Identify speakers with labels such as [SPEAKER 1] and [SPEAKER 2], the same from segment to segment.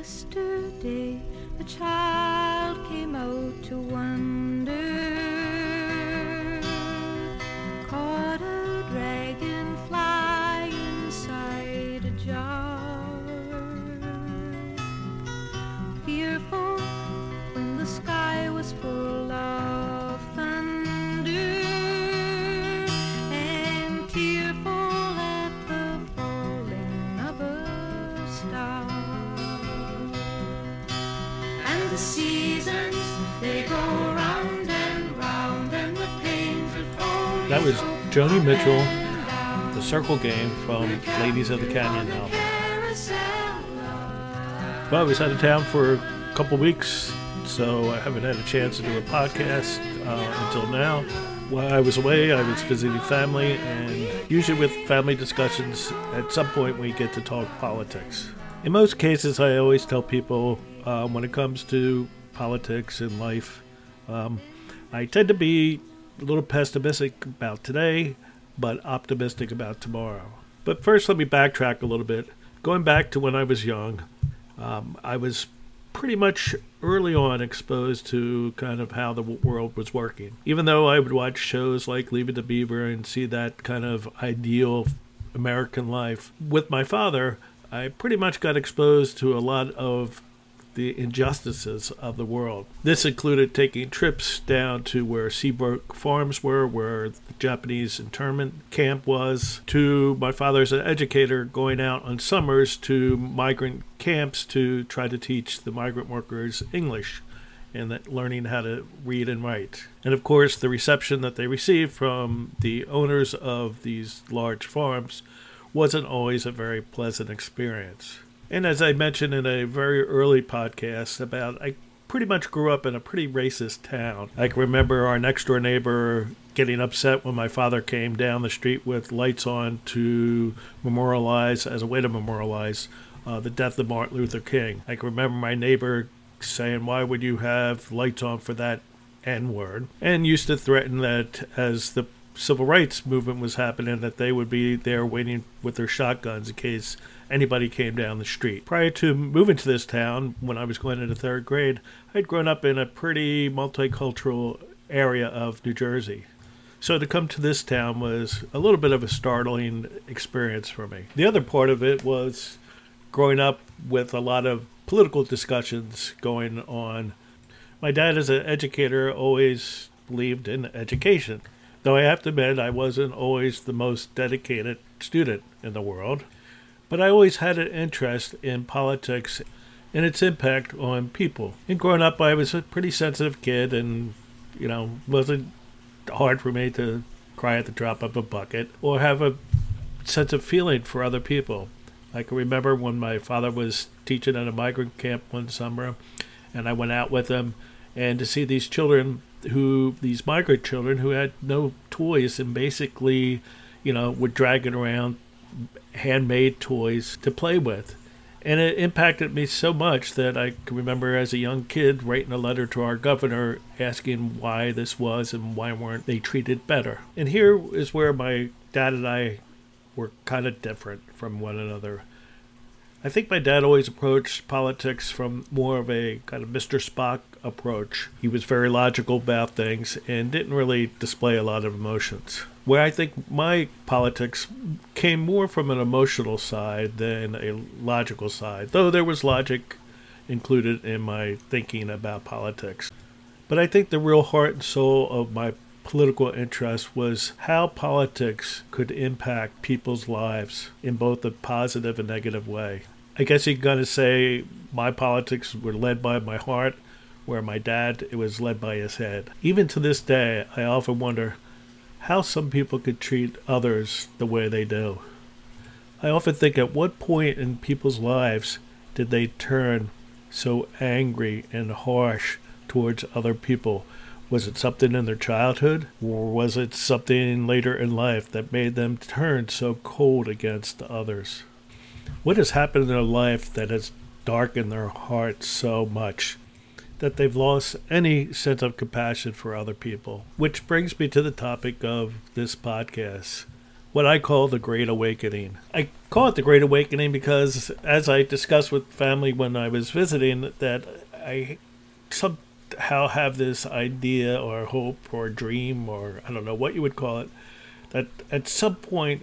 [SPEAKER 1] Yesterday, a child came out to wander. Caught a dragonfly inside a jar. Fearful when the sky was full
[SPEAKER 2] was Joni Mitchell, The Circle Game from Ladies of the Canyon album. Well, I was out of town for a couple weeks, so I haven't had a chance to do a podcast uh, until now. While I was away, I was visiting family, and usually with family discussions, at some point we get to talk politics. In most cases, I always tell people uh, when it comes to politics and life, um, I tend to be a little pessimistic about today, but optimistic about tomorrow. But first, let me backtrack a little bit. Going back to when I was young, um, I was pretty much early on exposed to kind of how the world was working. Even though I would watch shows like Leave It to Beaver and see that kind of ideal American life, with my father, I pretty much got exposed to a lot of the injustices of the world. This included taking trips down to where Seabrook Farms were, where the Japanese internment camp was, to my father's an educator going out on summers to migrant camps to try to teach the migrant workers English and that learning how to read and write. And of course, the reception that they received from the owners of these large farms wasn't always a very pleasant experience. And as I mentioned in a very early podcast about I pretty much grew up in a pretty racist town. I can remember our next door neighbor getting upset when my father came down the street with lights on to memorialize as a way to memorialize uh, the death of Martin Luther King. I can remember my neighbor saying, "Why would you have lights on for that N word?" and used to threaten that as the civil rights movement was happening that they would be there waiting with their shotguns in case anybody came down the street. Prior to moving to this town, when I was going into third grade, I'd grown up in a pretty multicultural area of New Jersey. So to come to this town was a little bit of a startling experience for me. The other part of it was growing up with a lot of political discussions going on. My dad, as an educator, always believed in education. Though I have to admit, I wasn't always the most dedicated student in the world. But I always had an interest in politics and its impact on people. And growing up, I was a pretty sensitive kid, and, you know, wasn't hard for me to cry at the drop of a bucket or have a sense of feeling for other people. I can remember when my father was teaching at a migrant camp one summer, and I went out with him, and to see these children who these migrant children who had no toys and basically, you know, were dragging around handmade toys to play with. And it impacted me so much that I can remember as a young kid writing a letter to our governor asking why this was and why weren't they treated better. And here is where my dad and I were kind of different from one another. I think my dad always approached politics from more of a kind of Mr. Spock approach. He was very logical about things and didn't really display a lot of emotions. Where I think my politics came more from an emotional side than a logical side, though there was logic included in my thinking about politics. But I think the real heart and soul of my political interest was how politics could impact people's lives in both a positive and negative way. I guess you're going to say my politics were led by my heart, where my dad it was led by his head. Even to this day, I often wonder how some people could treat others the way they do. I often think at what point in people's lives did they turn so angry and harsh towards other people? Was it something in their childhood, or was it something later in life that made them turn so cold against others? What has happened in their life that has darkened their hearts so much that they've lost any sense of compassion for other people? Which brings me to the topic of this podcast what I call the Great Awakening. I call it the Great Awakening because, as I discussed with family when I was visiting, that I somehow have this idea or hope or dream or I don't know what you would call it that at some point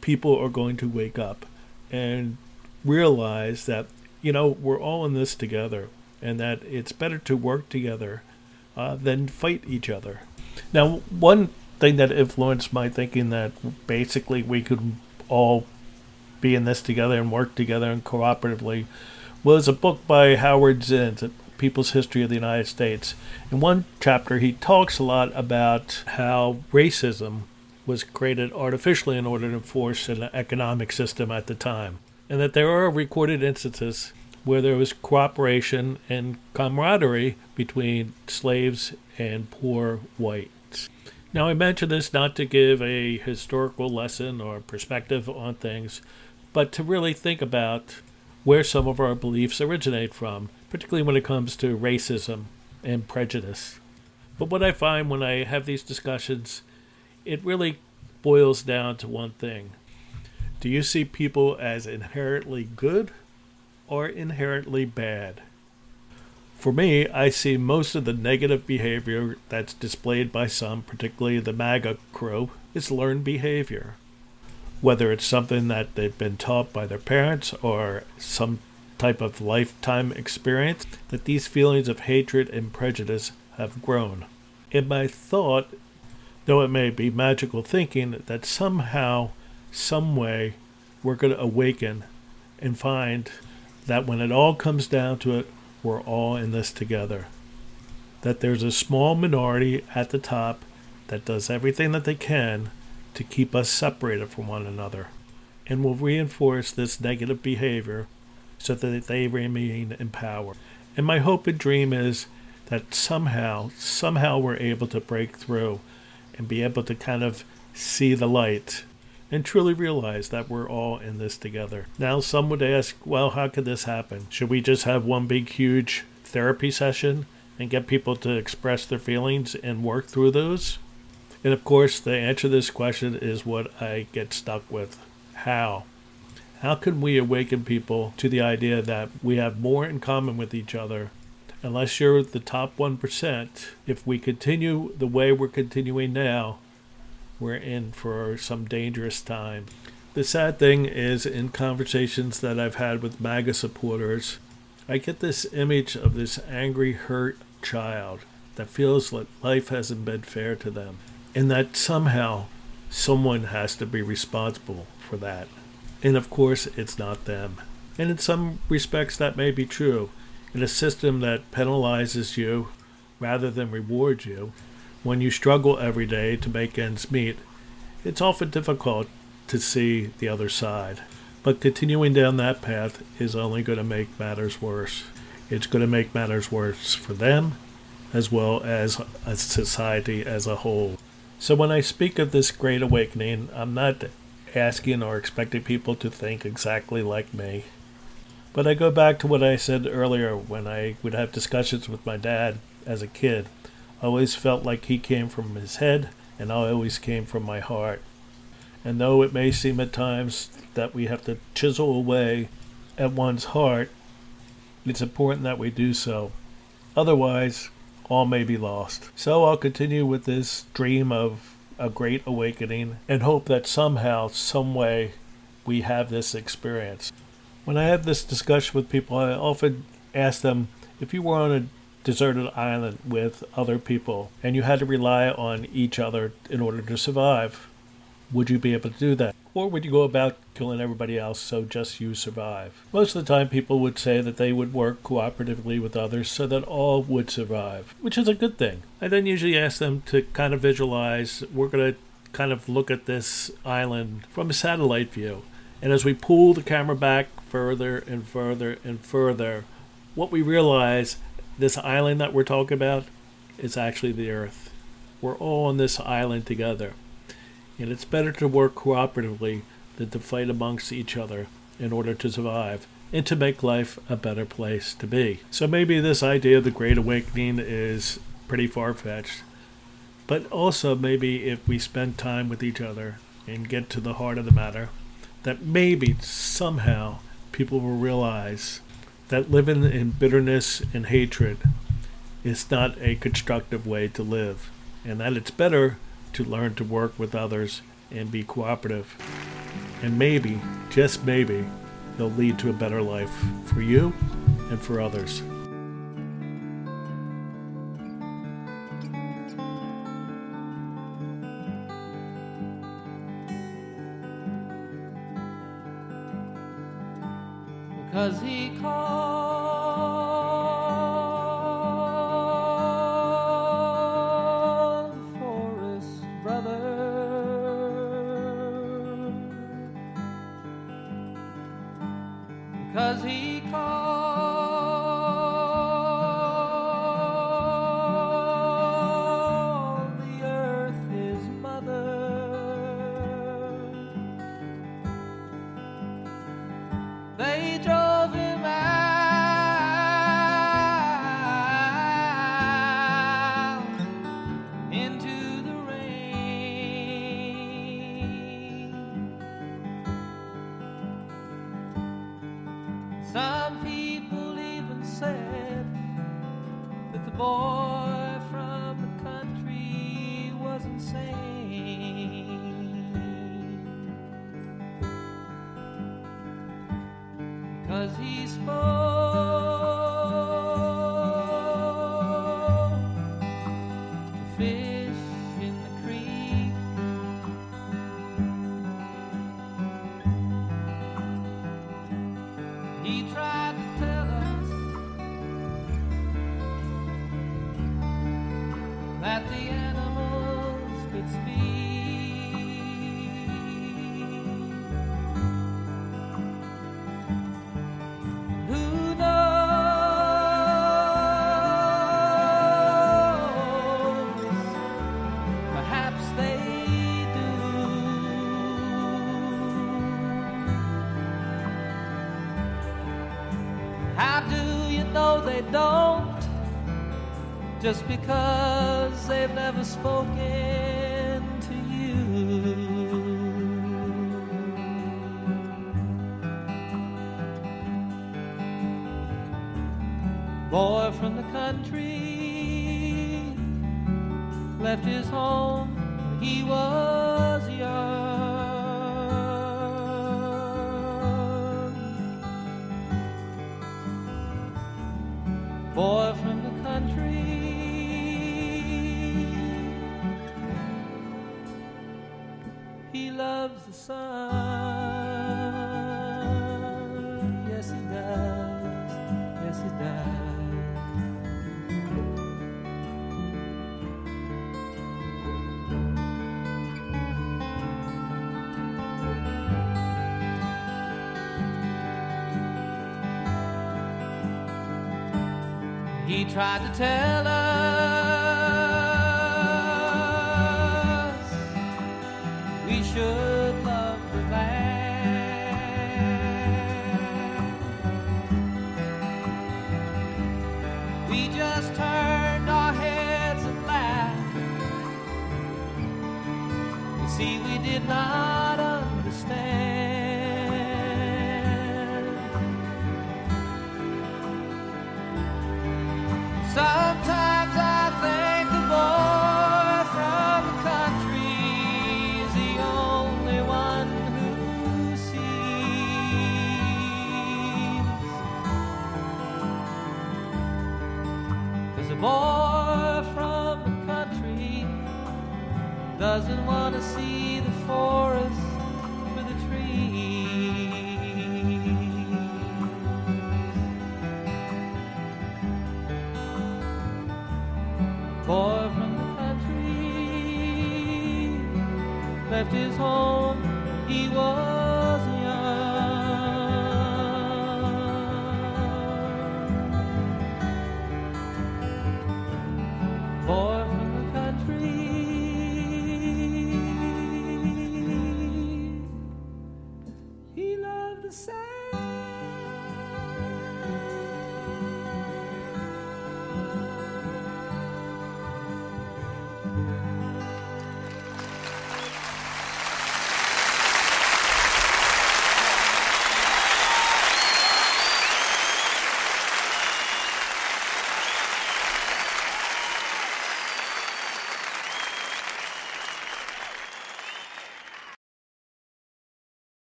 [SPEAKER 2] people are going to wake up and realize that you know we're all in this together and that it's better to work together uh, than fight each other. Now, one thing that influenced my thinking that basically we could all be in this together and work together and cooperatively was a book by Howard Zinn, People's History of the United States. In one chapter, he talks a lot about how racism was created artificially in order to enforce an economic system at the time, and that there are recorded instances where there was cooperation and camaraderie between slaves and poor whites. Now, I mention this not to give a historical lesson or perspective on things, but to really think about where some of our beliefs originate from, particularly when it comes to racism and prejudice. But what I find when I have these discussions, it really boils down to one thing. Do you see people as inherently good or inherently bad? For me, I see most of the negative behavior that's displayed by some, particularly the MAGA crew, is learned behavior. Whether it's something that they've been taught by their parents or some type of lifetime experience, that these feelings of hatred and prejudice have grown. In my thought, though it may be magical thinking, that somehow, some way, we're going to awaken and find that when it all comes down to it, we're all in this together. That there's a small minority at the top that does everything that they can to keep us separated from one another and will reinforce this negative behavior so that they remain in power. And my hope and dream is that somehow, somehow we're able to break through and be able to kind of see the light and truly realize that we're all in this together. Now, some would ask, well, how could this happen? Should we just have one big, huge therapy session and get people to express their feelings and work through those? And of course, the answer to this question is what I get stuck with. How? How can we awaken people to the idea that we have more in common with each other? Unless you're the top 1%, if we continue the way we're continuing now, we're in for some dangerous time. The sad thing is, in conversations that I've had with MAGA supporters, I get this image of this angry, hurt child that feels like life hasn't been fair to them, and that somehow someone has to be responsible for that. And of course, it's not them. And in some respects, that may be true. In a system that penalizes you rather than rewards you, when you struggle every day to make ends meet, it's often difficult to see the other side. But continuing down that path is only going to make matters worse. It's going to make matters worse for them as well as a society as a whole. So when I speak of this great awakening, I'm not asking or expecting people to think exactly like me. But I go back to what I said earlier when I would have discussions with my dad as a kid. I always felt like he came from his head, and I always came from my heart. And though it may seem at times that we have to chisel away at one's heart, it's important that we do so. Otherwise, all may be lost. So I'll continue with this dream of a great awakening and hope that somehow, some way, we have this experience. When I have this discussion with people, I often ask them if you were on a deserted island with other people and you had to rely on each other in order to survive, would you be able to do that? Or would you go about killing everybody else so just you survive? Most of the time, people would say that they would work cooperatively with others so that all would survive, which is a good thing. I then usually ask them to kind of visualize we're going to kind of look at this island from a satellite view. And as we pull the camera back further and further and further, what we realize this island that we're talking about is actually the Earth. We're all on this island together. And it's better to work cooperatively than to fight amongst each other in order to survive and to make life a better place to be. So maybe this idea of the Great Awakening is pretty far fetched. But also, maybe if we spend time with each other and get to the heart of the matter, that maybe somehow people will realize that living in bitterness and hatred is not a constructive way to live, and that it's better to learn to work with others and be cooperative. And maybe, just maybe, it'll lead to a better life for you and for others.
[SPEAKER 3] Cause he called Cause he spoke to fish in the creek. He tried to tell us that the Just because they've never spoken to you. Boy from the country left his home when he was young. Boy from the country the sun. Yes, he does. Yes, he does. He tried to tell us left